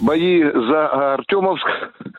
Бои за Артемовск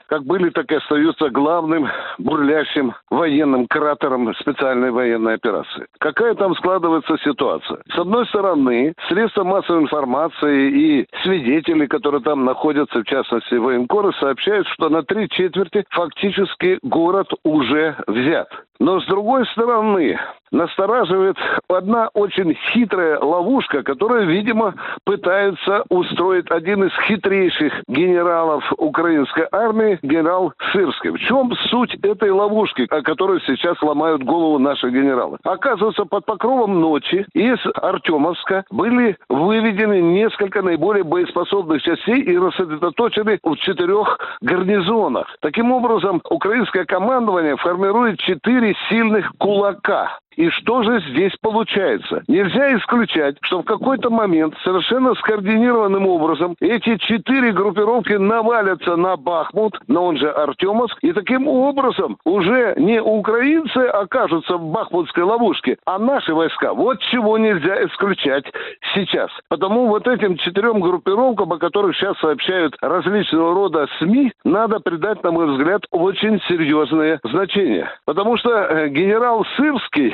как были, так и остаются главным бурлящим военным кратером специальной военной операции. Какая там складывается ситуация? С одной стороны, средства массовой информации и свидетели, которые там находятся, в частности военкоры, сообщают, что на три четверти фактически город уже взят. Но с другой стороны, настораживает одна очень хитрая ловушка, которую, видимо, пытается устроить один из хитрейших генералов украинской армии, генерал Сырский. В чем суть этой ловушки, о которой сейчас ломают голову наши генералы? Оказывается, под покровом ночи из Артемовска были выведены несколько наиболее боеспособных частей и рассредоточены в четырех гарнизонах. Таким образом, украинское командование формирует четыре сильных кулака. И что же здесь получается? Нельзя исключать, что в какой-то момент совершенно скоординированным образом эти четыре группировки навалятся на Бахмут, но он же Артемовск, и таким образом уже не украинцы окажутся в бахмутской ловушке, а наши войска. Вот чего нельзя исключать сейчас. Потому вот этим четырем группировкам, о которых сейчас сообщают различного рода СМИ, надо придать, на мой взгляд, очень серьезное значение. Потому что э, генерал Сырский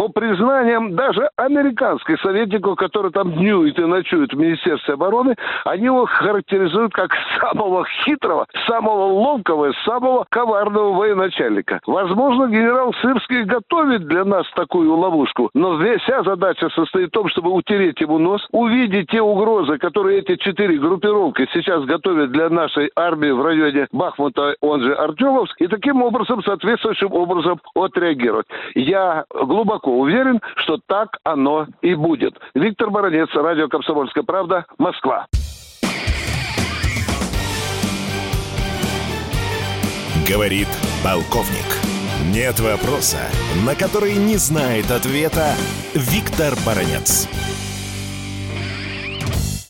по признаниям даже американских советников, которые там днюют и ночуют в Министерстве обороны, они его характеризуют как самого хитрого, самого ловкого, самого коварного военачальника. Возможно, генерал Сырский готовит для нас такую ловушку, но вся задача состоит в том, чтобы утереть ему нос, увидеть те угрозы, которые эти четыре группировки сейчас готовят для нашей армии в районе Бахмута, он же Артемовск, и таким образом, соответствующим образом отреагировать. Я глубоко глубоко уверен, что так оно и будет. Виктор Баранец, радио «Комсомольская правда», Москва. Говорит полковник. Нет вопроса, на который не знает ответа Виктор Баранец.